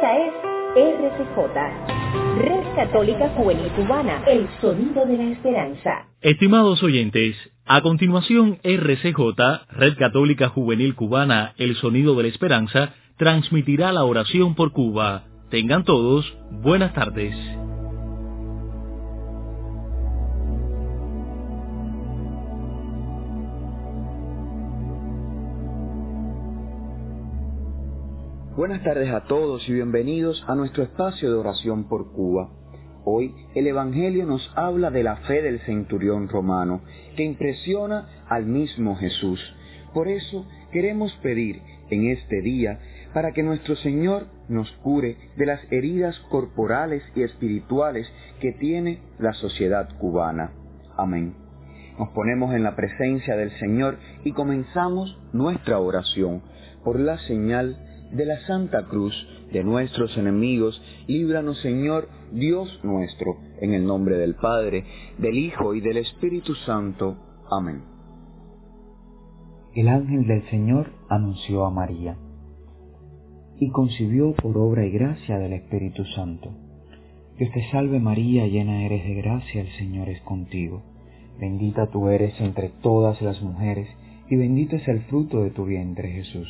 Esta es RCJ, Red Católica Juvenil Cubana, el sonido de la esperanza. Estimados oyentes, a continuación RCJ, Red Católica Juvenil Cubana, el sonido de la esperanza, transmitirá la oración por Cuba. Tengan todos buenas tardes. Buenas tardes a todos y bienvenidos a nuestro espacio de oración por Cuba. Hoy el Evangelio nos habla de la fe del centurión romano que impresiona al mismo Jesús. Por eso queremos pedir en este día para que nuestro Señor nos cure de las heridas corporales y espirituales que tiene la sociedad cubana. Amén. Nos ponemos en la presencia del Señor y comenzamos nuestra oración por la señal de la Santa Cruz de nuestros enemigos, líbranos Señor Dios nuestro, en el nombre del Padre, del Hijo y del Espíritu Santo. Amén. El ángel del Señor anunció a María y concibió por obra y gracia del Espíritu Santo. Dios te salve María, llena eres de gracia, el Señor es contigo. Bendita tú eres entre todas las mujeres, y bendito es el fruto de tu vientre Jesús.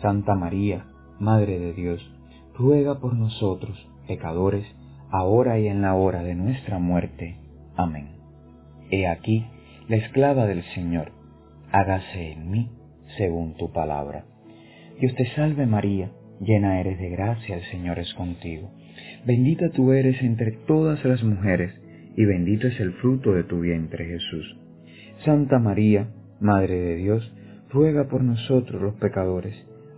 Santa María, Madre de Dios, ruega por nosotros, pecadores, ahora y en la hora de nuestra muerte. Amén. He aquí la esclava del Señor, hágase en mí según tu palabra. Dios te salve María, llena eres de gracia, el Señor es contigo. Bendita tú eres entre todas las mujeres, y bendito es el fruto de tu vientre Jesús. Santa María, Madre de Dios, ruega por nosotros los pecadores,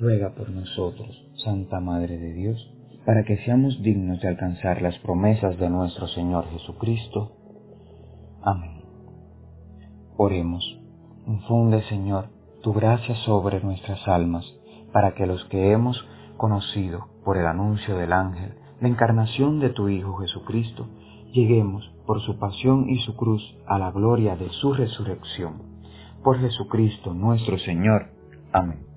ruega por nosotros, Santa Madre de Dios, para que seamos dignos de alcanzar las promesas de nuestro Señor Jesucristo. Amén. Oremos. Infunde, Señor, tu gracia sobre nuestras almas, para que los que hemos conocido por el anuncio del ángel la encarnación de tu Hijo Jesucristo, lleguemos por su pasión y su cruz a la gloria de su resurrección. Por Jesucristo nuestro Señor. Amén.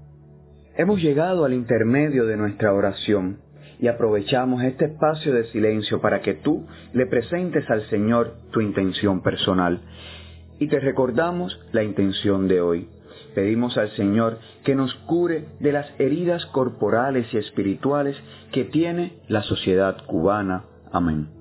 Hemos llegado al intermedio de nuestra oración y aprovechamos este espacio de silencio para que tú le presentes al Señor tu intención personal. Y te recordamos la intención de hoy. Pedimos al Señor que nos cure de las heridas corporales y espirituales que tiene la sociedad cubana. Amén.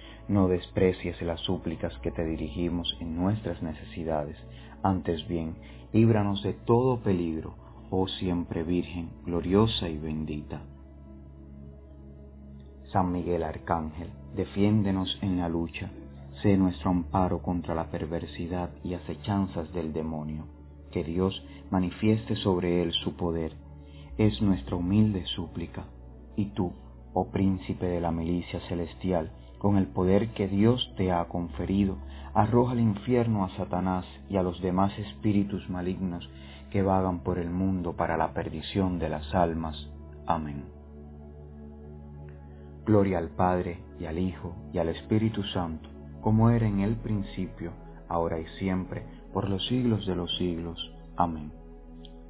no desprecies las súplicas que te dirigimos en nuestras necesidades, antes bien, líbranos de todo peligro, oh siempre Virgen, gloriosa y bendita. San Miguel Arcángel, defiéndenos en la lucha, sé nuestro amparo contra la perversidad y acechanzas del demonio. Que Dios manifieste sobre él su poder, es nuestra humilde súplica. Y tú, oh príncipe de la milicia celestial, con el poder que Dios te ha conferido, arroja al infierno a Satanás y a los demás espíritus malignos que vagan por el mundo para la perdición de las almas. Amén. Gloria al Padre, y al Hijo, y al Espíritu Santo, como era en el principio, ahora y siempre, por los siglos de los siglos. Amén.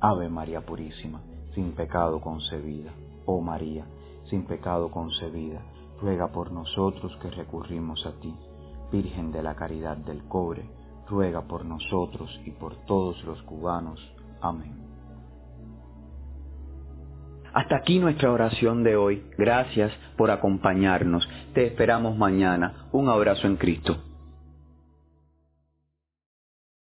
Ave María Purísima, sin pecado concebida. Oh María, sin pecado concebida, ruega por nosotros que recurrimos a ti. Virgen de la Caridad del Cobre, ruega por nosotros y por todos los cubanos. Amén. Hasta aquí nuestra oración de hoy. Gracias por acompañarnos. Te esperamos mañana. Un abrazo en Cristo.